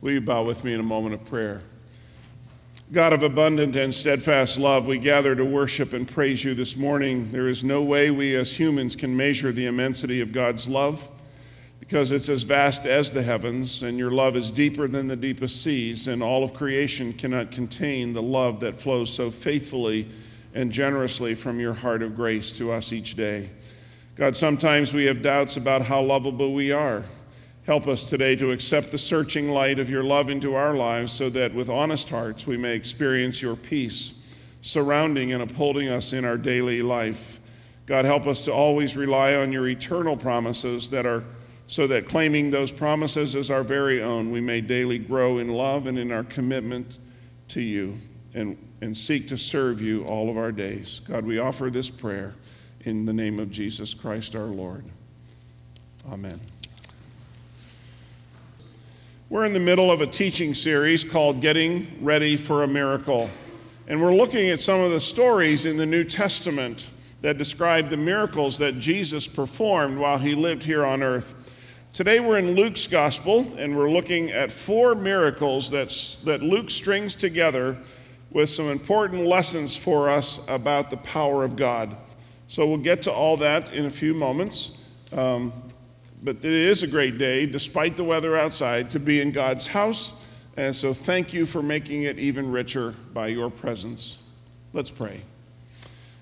Will you bow with me in a moment of prayer? God of abundant and steadfast love, we gather to worship and praise you this morning. There is no way we as humans can measure the immensity of God's love because it's as vast as the heavens, and your love is deeper than the deepest seas, and all of creation cannot contain the love that flows so faithfully and generously from your heart of grace to us each day. God, sometimes we have doubts about how lovable we are. Help us today to accept the searching light of your love into our lives so that with honest hearts we may experience your peace surrounding and upholding us in our daily life. God, help us to always rely on your eternal promises that are so that claiming those promises as our very own, we may daily grow in love and in our commitment to you and, and seek to serve you all of our days. God, we offer this prayer in the name of Jesus Christ our Lord. Amen. We're in the middle of a teaching series called Getting Ready for a Miracle. And we're looking at some of the stories in the New Testament that describe the miracles that Jesus performed while he lived here on earth. Today we're in Luke's gospel and we're looking at four miracles that's, that Luke strings together with some important lessons for us about the power of God. So we'll get to all that in a few moments. Um, but it is a great day, despite the weather outside, to be in God's house. And so thank you for making it even richer by your presence. Let's pray.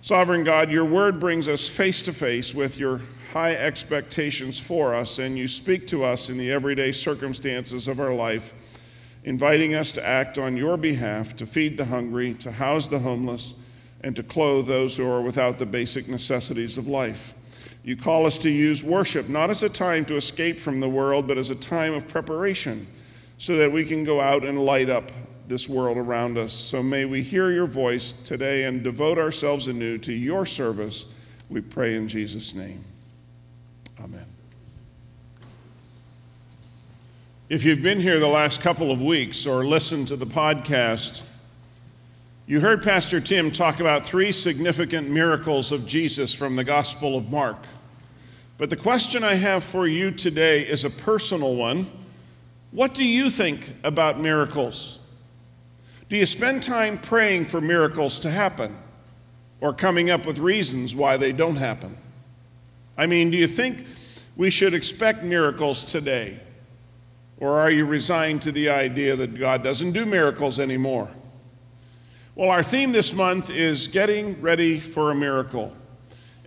Sovereign God, your word brings us face to face with your high expectations for us, and you speak to us in the everyday circumstances of our life, inviting us to act on your behalf, to feed the hungry, to house the homeless, and to clothe those who are without the basic necessities of life. You call us to use worship not as a time to escape from the world, but as a time of preparation so that we can go out and light up this world around us. So may we hear your voice today and devote ourselves anew to your service. We pray in Jesus' name. Amen. If you've been here the last couple of weeks or listened to the podcast, you heard Pastor Tim talk about three significant miracles of Jesus from the Gospel of Mark. But the question I have for you today is a personal one. What do you think about miracles? Do you spend time praying for miracles to happen or coming up with reasons why they don't happen? I mean, do you think we should expect miracles today? Or are you resigned to the idea that God doesn't do miracles anymore? Well, our theme this month is getting ready for a miracle.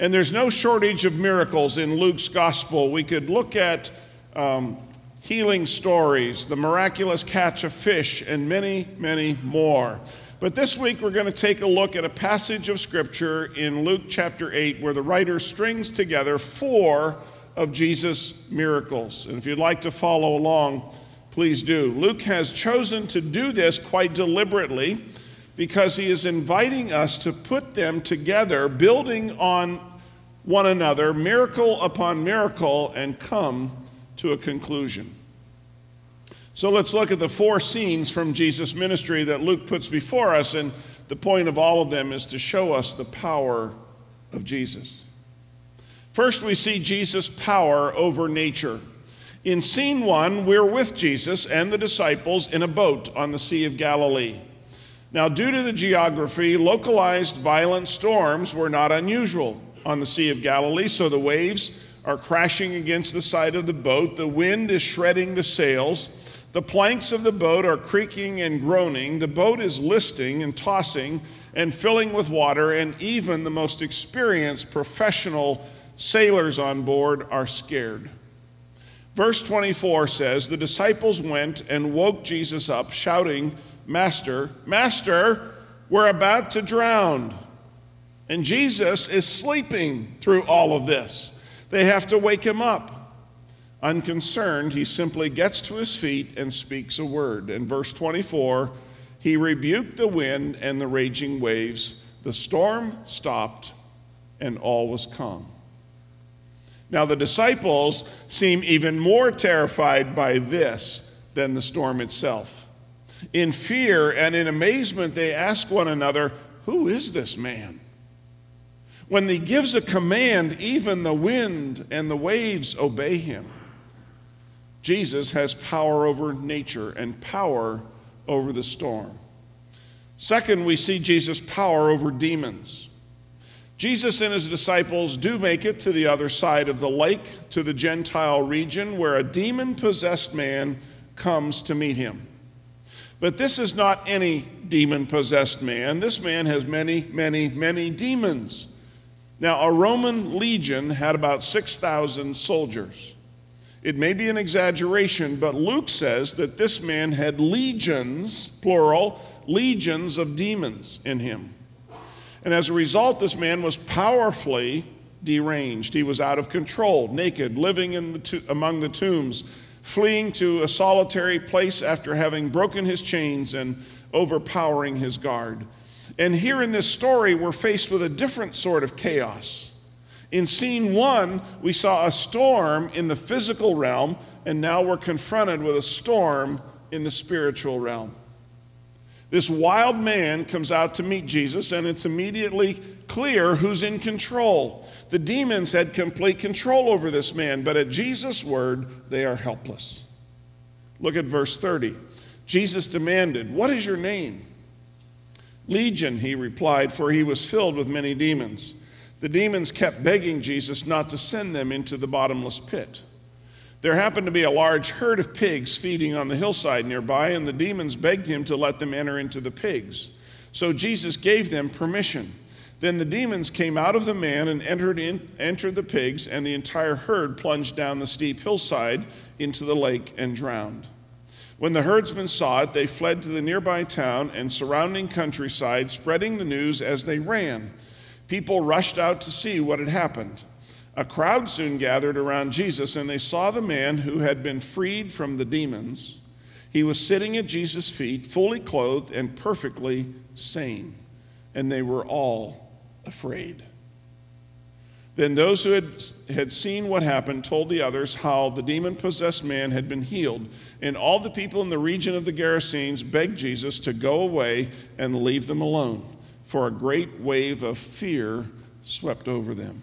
And there's no shortage of miracles in Luke's gospel. We could look at um, healing stories, the miraculous catch of fish, and many, many more. But this week we're going to take a look at a passage of scripture in Luke chapter 8 where the writer strings together four of Jesus' miracles. And if you'd like to follow along, please do. Luke has chosen to do this quite deliberately because he is inviting us to put them together, building on one another, miracle upon miracle, and come to a conclusion. So let's look at the four scenes from Jesus' ministry that Luke puts before us, and the point of all of them is to show us the power of Jesus. First, we see Jesus' power over nature. In scene one, we're with Jesus and the disciples in a boat on the Sea of Galilee. Now, due to the geography, localized violent storms were not unusual on the Sea of Galilee, so the waves are crashing against the side of the boat. The wind is shredding the sails. The planks of the boat are creaking and groaning. The boat is listing and tossing and filling with water, and even the most experienced professional sailors on board are scared. Verse 24 says The disciples went and woke Jesus up, shouting, Master, Master, we're about to drown. And Jesus is sleeping through all of this. They have to wake him up. Unconcerned, he simply gets to his feet and speaks a word. In verse 24, he rebuked the wind and the raging waves. The storm stopped and all was calm. Now, the disciples seem even more terrified by this than the storm itself. In fear and in amazement, they ask one another, Who is this man? When he gives a command, even the wind and the waves obey him. Jesus has power over nature and power over the storm. Second, we see Jesus' power over demons. Jesus and his disciples do make it to the other side of the lake, to the Gentile region, where a demon possessed man comes to meet him. But this is not any demon possessed man. This man has many, many, many demons. Now, a Roman legion had about 6,000 soldiers. It may be an exaggeration, but Luke says that this man had legions, plural, legions of demons in him. And as a result, this man was powerfully deranged. He was out of control, naked, living in the to- among the tombs, fleeing to a solitary place after having broken his chains and overpowering his guard. And here in this story, we're faced with a different sort of chaos. In scene one, we saw a storm in the physical realm, and now we're confronted with a storm in the spiritual realm. This wild man comes out to meet Jesus, and it's immediately clear who's in control. The demons had complete control over this man, but at Jesus' word, they are helpless. Look at verse 30. Jesus demanded, What is your name? Legion, he replied, for he was filled with many demons. The demons kept begging Jesus not to send them into the bottomless pit. There happened to be a large herd of pigs feeding on the hillside nearby, and the demons begged him to let them enter into the pigs. So Jesus gave them permission. Then the demons came out of the man and entered, in, entered the pigs, and the entire herd plunged down the steep hillside into the lake and drowned. When the herdsmen saw it, they fled to the nearby town and surrounding countryside, spreading the news as they ran. People rushed out to see what had happened. A crowd soon gathered around Jesus, and they saw the man who had been freed from the demons. He was sitting at Jesus' feet, fully clothed and perfectly sane, and they were all afraid. Then those who had, had seen what happened told the others how the demon possessed man had been healed. And all the people in the region of the Gerasenes begged Jesus to go away and leave them alone, for a great wave of fear swept over them.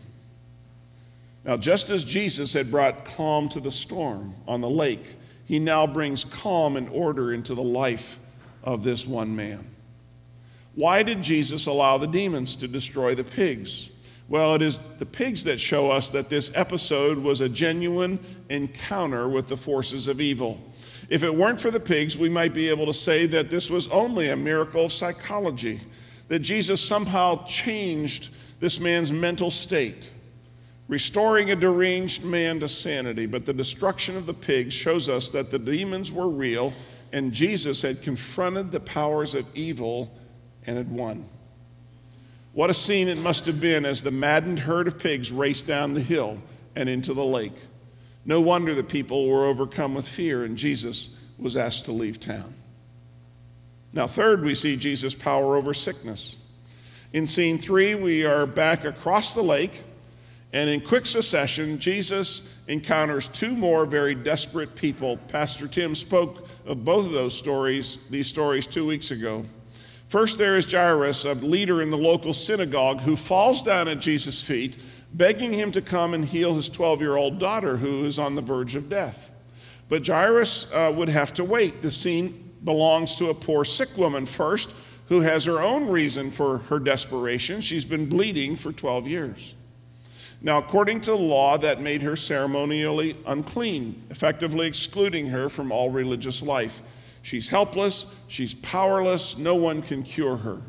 Now, just as Jesus had brought calm to the storm on the lake, he now brings calm and order into the life of this one man. Why did Jesus allow the demons to destroy the pigs? Well, it is the pigs that show us that this episode was a genuine encounter with the forces of evil. If it weren't for the pigs, we might be able to say that this was only a miracle of psychology, that Jesus somehow changed this man's mental state restoring a deranged man to sanity. But the destruction of the pigs shows us that the demons were real and Jesus had confronted the powers of evil and had won. What a scene it must have been as the maddened herd of pigs raced down the hill and into the lake. No wonder the people were overcome with fear and Jesus was asked to leave town. Now, third, we see Jesus' power over sickness. In scene three, we are back across the lake and in quick succession, Jesus encounters two more very desperate people. Pastor Tim spoke of both of those stories, these stories, two weeks ago. First, there is Jairus, a leader in the local synagogue, who falls down at Jesus' feet, begging him to come and heal his 12 year old daughter who is on the verge of death. But Jairus uh, would have to wait. The scene belongs to a poor sick woman first, who has her own reason for her desperation. She's been bleeding for 12 years. Now, according to the law, that made her ceremonially unclean, effectively excluding her from all religious life. She's helpless, she's powerless, no one can cure her.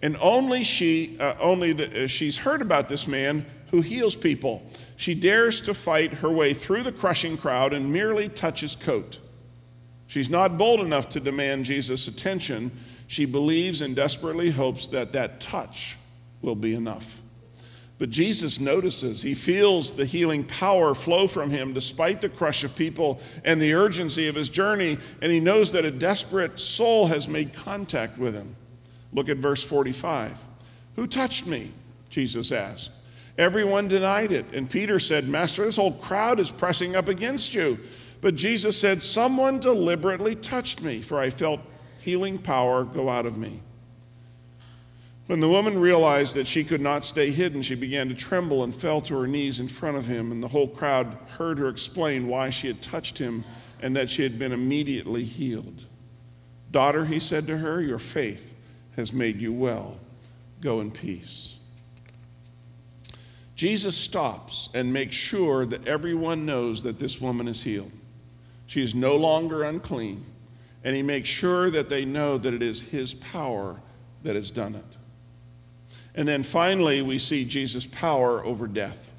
And only she, uh, only the, uh, she's heard about this man who heals people. She dares to fight her way through the crushing crowd and merely touches coat. She's not bold enough to demand Jesus' attention. She believes and desperately hopes that that touch will be enough. But Jesus notices, he feels the healing power flow from him despite the crush of people and the urgency of his journey, and he knows that a desperate soul has made contact with him. Look at verse 45. Who touched me? Jesus asked. Everyone denied it, and Peter said, Master, this whole crowd is pressing up against you. But Jesus said, Someone deliberately touched me, for I felt healing power go out of me. When the woman realized that she could not stay hidden, she began to tremble and fell to her knees in front of him, and the whole crowd heard her explain why she had touched him and that she had been immediately healed. Daughter, he said to her, your faith has made you well. Go in peace. Jesus stops and makes sure that everyone knows that this woman is healed. She is no longer unclean, and he makes sure that they know that it is his power that has done it. And then finally, we see Jesus' power over death.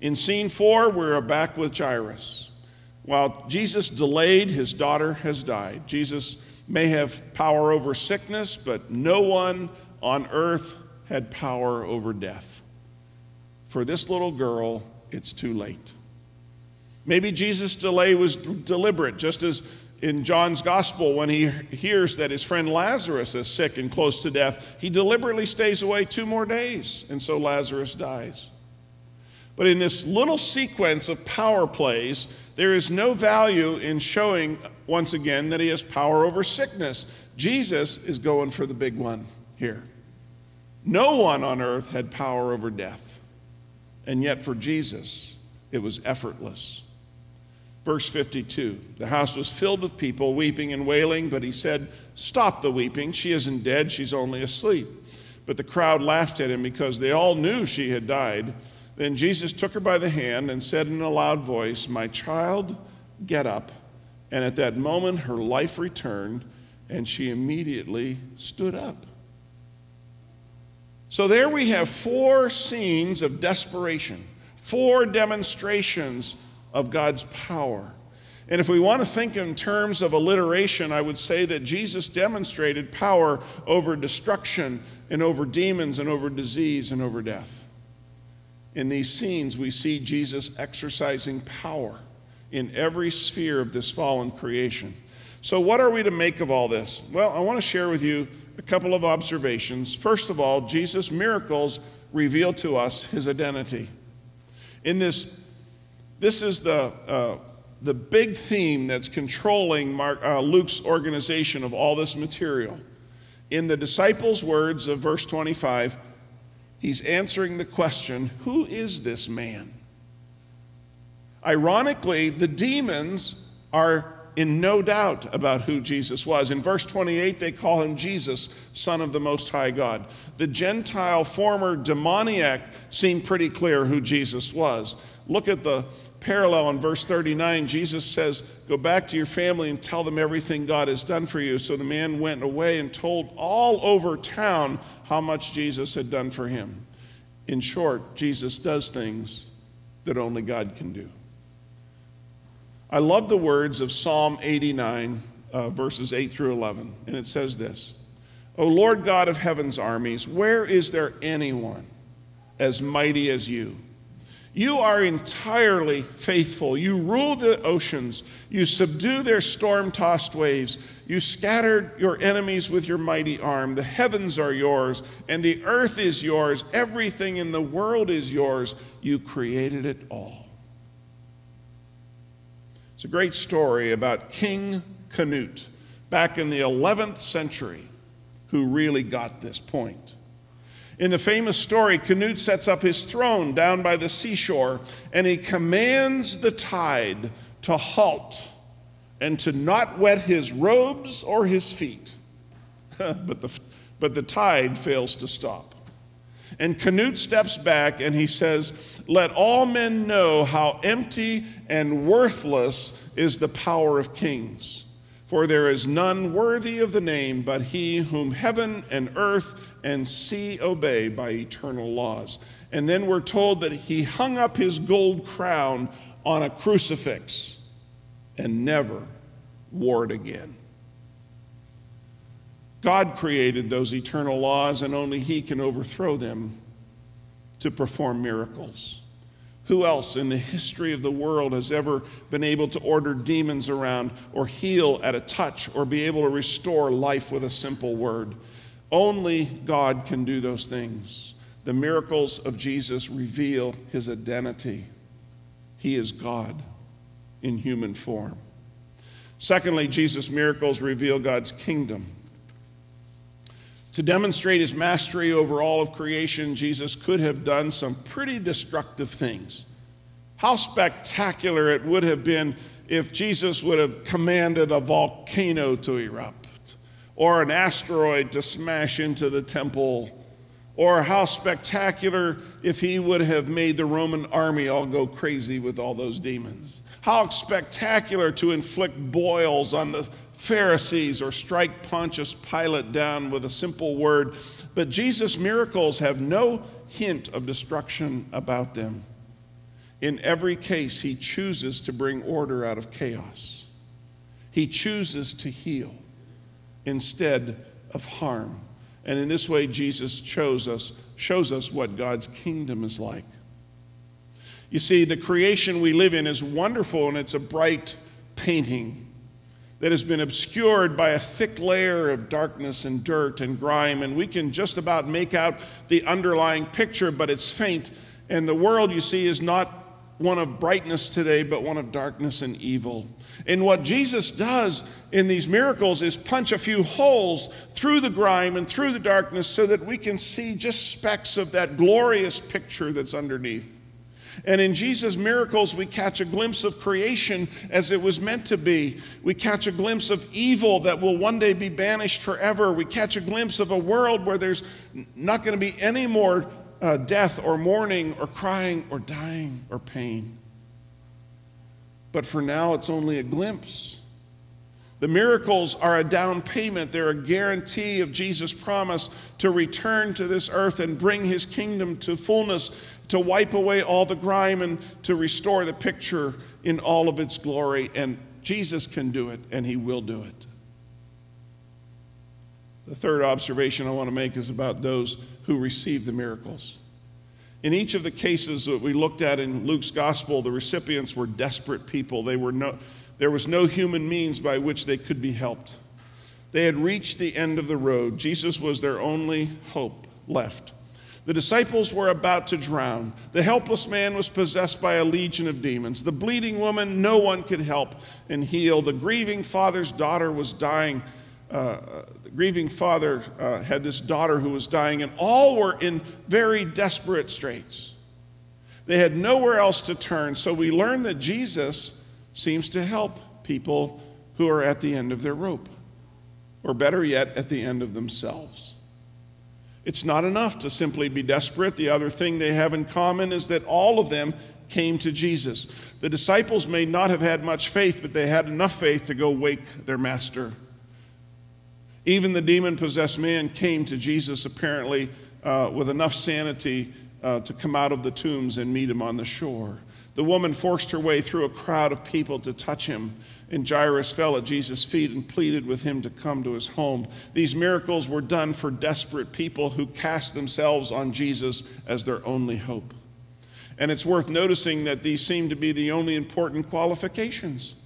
In scene four, we're back with Jairus. While Jesus delayed, his daughter has died. Jesus may have power over sickness, but no one on earth had power over death. For this little girl, it's too late. Maybe Jesus' delay was deliberate, just as in John's gospel, when he hears that his friend Lazarus is sick and close to death, he deliberately stays away two more days, and so Lazarus dies. But in this little sequence of power plays, there is no value in showing, once again, that he has power over sickness. Jesus is going for the big one here. No one on earth had power over death. And yet, for Jesus, it was effortless. Verse 52 The house was filled with people weeping and wailing, but he said, Stop the weeping. She isn't dead, she's only asleep. But the crowd laughed at him because they all knew she had died. Then Jesus took her by the hand and said in a loud voice, My child, get up. And at that moment, her life returned, and she immediately stood up. So there we have four scenes of desperation, four demonstrations of God's power. And if we want to think in terms of alliteration, I would say that Jesus demonstrated power over destruction and over demons and over disease and over death. In these scenes, we see Jesus exercising power in every sphere of this fallen creation. So, what are we to make of all this? Well, I want to share with you a couple of observations. First of all, Jesus' miracles reveal to us his identity. In this, this is the, uh, the big theme that's controlling Mark, uh, Luke's organization of all this material. In the disciples' words of verse 25, He's answering the question who is this man? Ironically, the demons are in no doubt about who Jesus was. In verse 28, they call him Jesus, Son of the Most High God. The Gentile former demoniac seemed pretty clear who Jesus was. Look at the parallel in verse 39, Jesus says, Go back to your family and tell them everything God has done for you. So the man went away and told all over town how much Jesus had done for him. In short, Jesus does things that only God can do. I love the words of Psalm 89, uh, verses 8 through 11, and it says this O Lord God of heaven's armies, where is there anyone as mighty as you? You are entirely faithful. You rule the oceans. You subdue their storm tossed waves. You scattered your enemies with your mighty arm. The heavens are yours, and the earth is yours. Everything in the world is yours. You created it all. It's a great story about King Canute back in the 11th century who really got this point. In the famous story, Canute sets up his throne down by the seashore and he commands the tide to halt and to not wet his robes or his feet. but, the, but the tide fails to stop. And Canute steps back and he says, Let all men know how empty and worthless is the power of kings. For there is none worthy of the name but he whom heaven and earth and sea obey by eternal laws. And then we're told that he hung up his gold crown on a crucifix and never wore it again. God created those eternal laws, and only He can overthrow them to perform miracles. Who else in the history of the world has ever been able to order demons around or heal at a touch or be able to restore life with a simple word? Only God can do those things. The miracles of Jesus reveal his identity. He is God in human form. Secondly, Jesus' miracles reveal God's kingdom. To demonstrate his mastery over all of creation, Jesus could have done some pretty destructive things. How spectacular it would have been if Jesus would have commanded a volcano to erupt, or an asteroid to smash into the temple, or how spectacular if he would have made the Roman army all go crazy with all those demons. How spectacular to inflict boils on the Pharisees or strike Pontius Pilate down with a simple word. But Jesus' miracles have no hint of destruction about them. In every case, he chooses to bring order out of chaos. He chooses to heal instead of harm. And in this way, Jesus shows us, shows us what God's kingdom is like. You see, the creation we live in is wonderful and it's a bright painting that has been obscured by a thick layer of darkness and dirt and grime, and we can just about make out the underlying picture, but it's faint. And the world, you see, is not one of brightness today, but one of darkness and evil. And what Jesus does in these miracles is punch a few holes through the grime and through the darkness so that we can see just specks of that glorious picture that's underneath. And in Jesus' miracles, we catch a glimpse of creation as it was meant to be. We catch a glimpse of evil that will one day be banished forever. We catch a glimpse of a world where there's not going to be any more uh, death or mourning or crying or dying or pain. But for now, it's only a glimpse. The miracles are a down payment. They're a guarantee of Jesus' promise to return to this earth and bring his kingdom to fullness, to wipe away all the grime and to restore the picture in all of its glory. And Jesus can do it, and he will do it. The third observation I want to make is about those who received the miracles. In each of the cases that we looked at in Luke's gospel, the recipients were desperate people. They were no, there was no human means by which they could be helped. They had reached the end of the road. Jesus was their only hope left. The disciples were about to drown. The helpless man was possessed by a legion of demons. The bleeding woman, no one could help and heal. The grieving father's daughter was dying uh, the grieving father uh, had this daughter who was dying, and all were in very desperate straits. They had nowhere else to turn, so we learn that Jesus seems to help people who are at the end of their rope, or better yet, at the end of themselves. It's not enough to simply be desperate. The other thing they have in common is that all of them came to Jesus. The disciples may not have had much faith, but they had enough faith to go wake their master even the demon possessed man came to Jesus apparently uh, with enough sanity uh, to come out of the tombs and meet him on the shore. The woman forced her way through a crowd of people to touch him, and Jairus fell at Jesus' feet and pleaded with him to come to his home. These miracles were done for desperate people who cast themselves on Jesus as their only hope. And it's worth noticing that these seem to be the only important qualifications.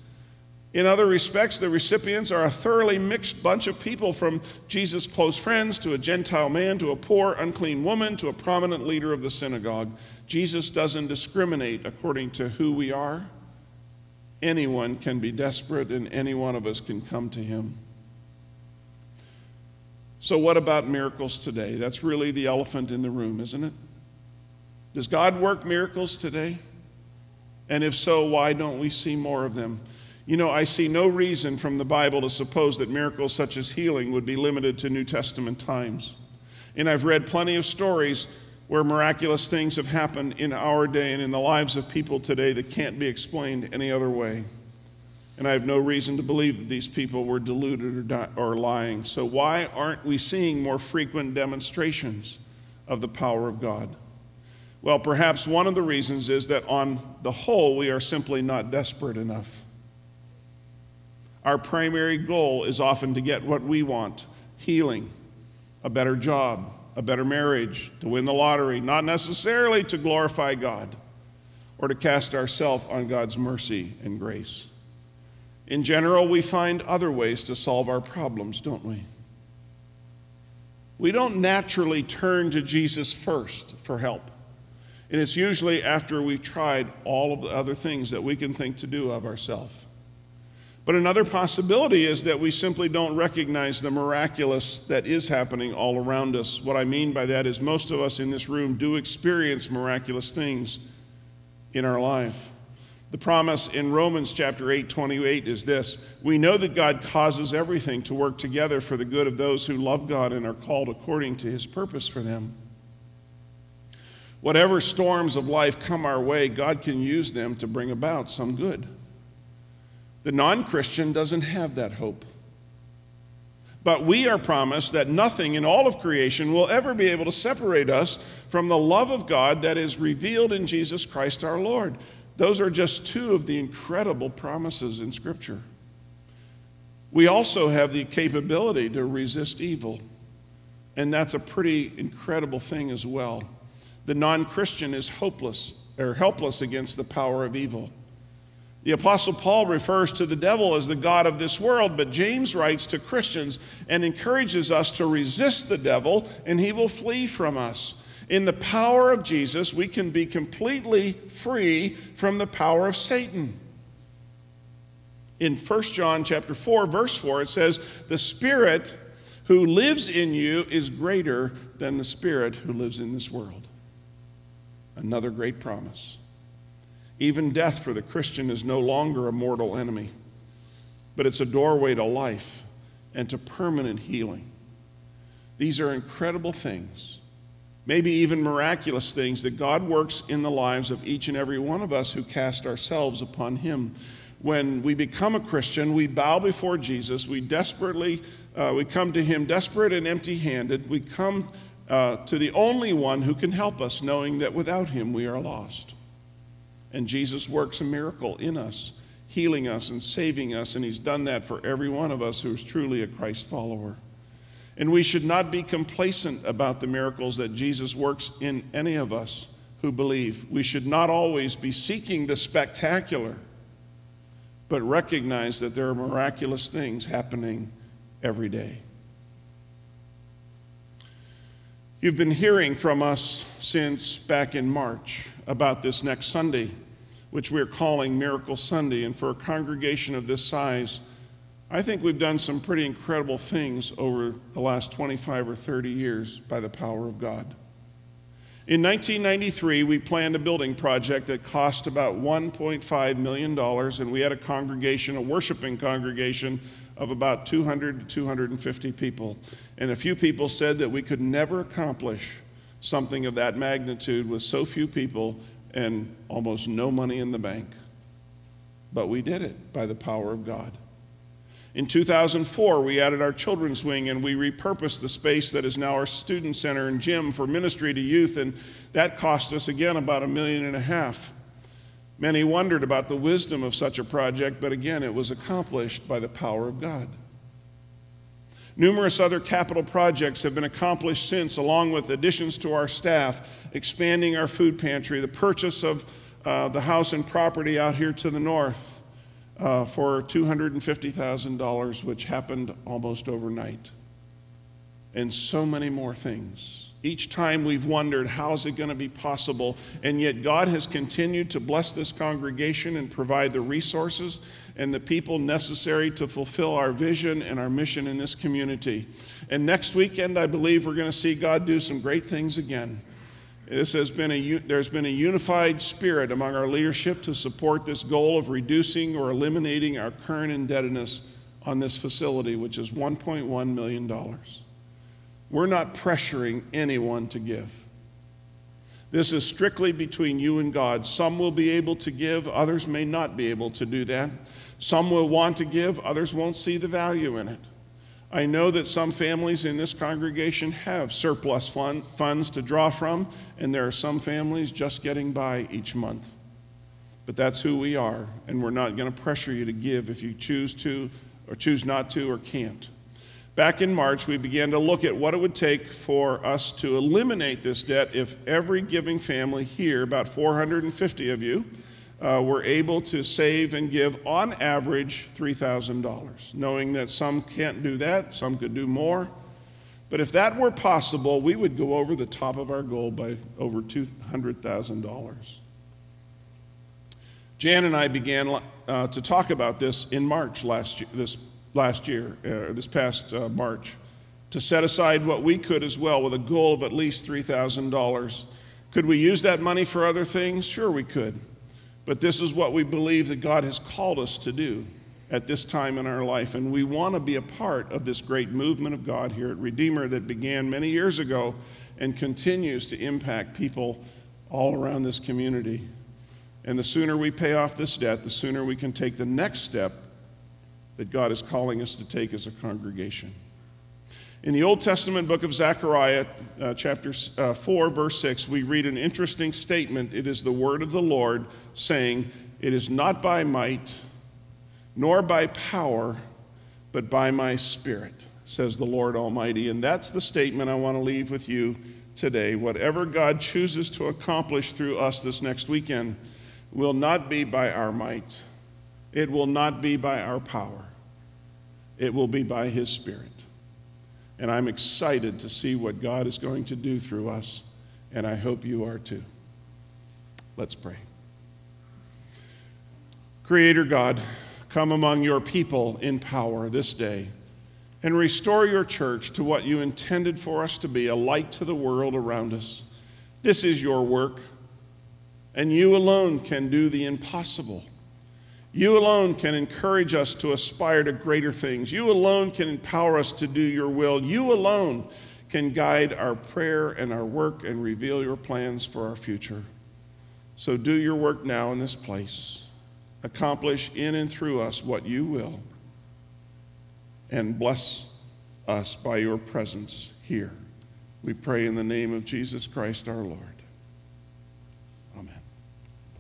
In other respects, the recipients are a thoroughly mixed bunch of people from Jesus' close friends to a Gentile man to a poor, unclean woman to a prominent leader of the synagogue. Jesus doesn't discriminate according to who we are. Anyone can be desperate, and any one of us can come to him. So, what about miracles today? That's really the elephant in the room, isn't it? Does God work miracles today? And if so, why don't we see more of them? You know, I see no reason from the Bible to suppose that miracles such as healing would be limited to New Testament times. And I've read plenty of stories where miraculous things have happened in our day and in the lives of people today that can't be explained any other way. And I have no reason to believe that these people were deluded or, di- or lying. So, why aren't we seeing more frequent demonstrations of the power of God? Well, perhaps one of the reasons is that on the whole, we are simply not desperate enough. Our primary goal is often to get what we want healing, a better job, a better marriage, to win the lottery, not necessarily to glorify God or to cast ourselves on God's mercy and grace. In general, we find other ways to solve our problems, don't we? We don't naturally turn to Jesus first for help. And it's usually after we've tried all of the other things that we can think to do of ourselves. But another possibility is that we simply don't recognize the miraculous that is happening all around us. What I mean by that is most of us in this room do experience miraculous things in our life. The promise in Romans chapter 8, 28 is this We know that God causes everything to work together for the good of those who love God and are called according to his purpose for them. Whatever storms of life come our way, God can use them to bring about some good. The non Christian doesn't have that hope. But we are promised that nothing in all of creation will ever be able to separate us from the love of God that is revealed in Jesus Christ our Lord. Those are just two of the incredible promises in Scripture. We also have the capability to resist evil, and that's a pretty incredible thing as well. The non Christian is hopeless or helpless against the power of evil. The Apostle Paul refers to the devil as the God of this world, but James writes to Christians and encourages us to resist the devil, and he will flee from us. In the power of Jesus, we can be completely free from the power of Satan. In 1 John chapter 4 verse 4 it says, "The spirit who lives in you is greater than the spirit who lives in this world." Another great promise. Even death for the Christian is no longer a mortal enemy, but it's a doorway to life and to permanent healing. These are incredible things, maybe even miraculous things that God works in the lives of each and every one of us who cast ourselves upon Him. When we become a Christian, we bow before Jesus. We desperately, uh, we come to Him desperate and empty handed. We come uh, to the only one who can help us, knowing that without Him we are lost. And Jesus works a miracle in us, healing us and saving us. And He's done that for every one of us who is truly a Christ follower. And we should not be complacent about the miracles that Jesus works in any of us who believe. We should not always be seeking the spectacular, but recognize that there are miraculous things happening every day. You've been hearing from us since back in March about this next Sunday which we're calling Miracle Sunday. And for a congregation of this size, I think we've done some pretty incredible things over the last 25 or 30 years by the power of God. In 1993, we planned a building project that cost about $1.5 million, and we had a congregation, a worshiping congregation of about 200 to 250 people. And a few people said that we could never accomplish something of that magnitude with so few people and almost no money in the bank. But we did it by the power of God. In 2004, we added our children's wing and we repurposed the space that is now our student center and gym for ministry to youth, and that cost us again about a million and a half. Many wondered about the wisdom of such a project, but again, it was accomplished by the power of God. Numerous other capital projects have been accomplished since, along with additions to our staff, expanding our food pantry, the purchase of uh, the house and property out here to the north uh, for $250,000, which happened almost overnight, and so many more things. Each time we've wondered, how is it going to be possible? And yet, God has continued to bless this congregation and provide the resources and the people necessary to fulfill our vision and our mission in this community. And next weekend, I believe we're going to see God do some great things again. This has been a, there's been a unified spirit among our leadership to support this goal of reducing or eliminating our current indebtedness on this facility, which is $1.1 million. We're not pressuring anyone to give. This is strictly between you and God. Some will be able to give, others may not be able to do that. Some will want to give, others won't see the value in it. I know that some families in this congregation have surplus fund, funds to draw from, and there are some families just getting by each month. But that's who we are, and we're not going to pressure you to give if you choose to, or choose not to, or can't. Back in March, we began to look at what it would take for us to eliminate this debt if every giving family here, about 450 of you, uh, were able to save and give on average $3,000, knowing that some can't do that, some could do more. But if that were possible, we would go over the top of our goal by over $200,000. Jan and I began uh, to talk about this in March last year, this last year, uh, this past uh, March, to set aside what we could as well with a goal of at least $3,000. Could we use that money for other things? Sure, we could. But this is what we believe that God has called us to do at this time in our life. And we want to be a part of this great movement of God here at Redeemer that began many years ago and continues to impact people all around this community. And the sooner we pay off this debt, the sooner we can take the next step that God is calling us to take as a congregation. In the Old Testament book of Zechariah, uh, chapter uh, 4, verse 6, we read an interesting statement. It is the word of the Lord saying, It is not by might, nor by power, but by my spirit, says the Lord Almighty. And that's the statement I want to leave with you today. Whatever God chooses to accomplish through us this next weekend will not be by our might, it will not be by our power, it will be by His Spirit. And I'm excited to see what God is going to do through us, and I hope you are too. Let's pray. Creator God, come among your people in power this day and restore your church to what you intended for us to be a light to the world around us. This is your work, and you alone can do the impossible. You alone can encourage us to aspire to greater things. You alone can empower us to do your will. You alone can guide our prayer and our work and reveal your plans for our future. So do your work now in this place. Accomplish in and through us what you will. And bless us by your presence here. We pray in the name of Jesus Christ our Lord.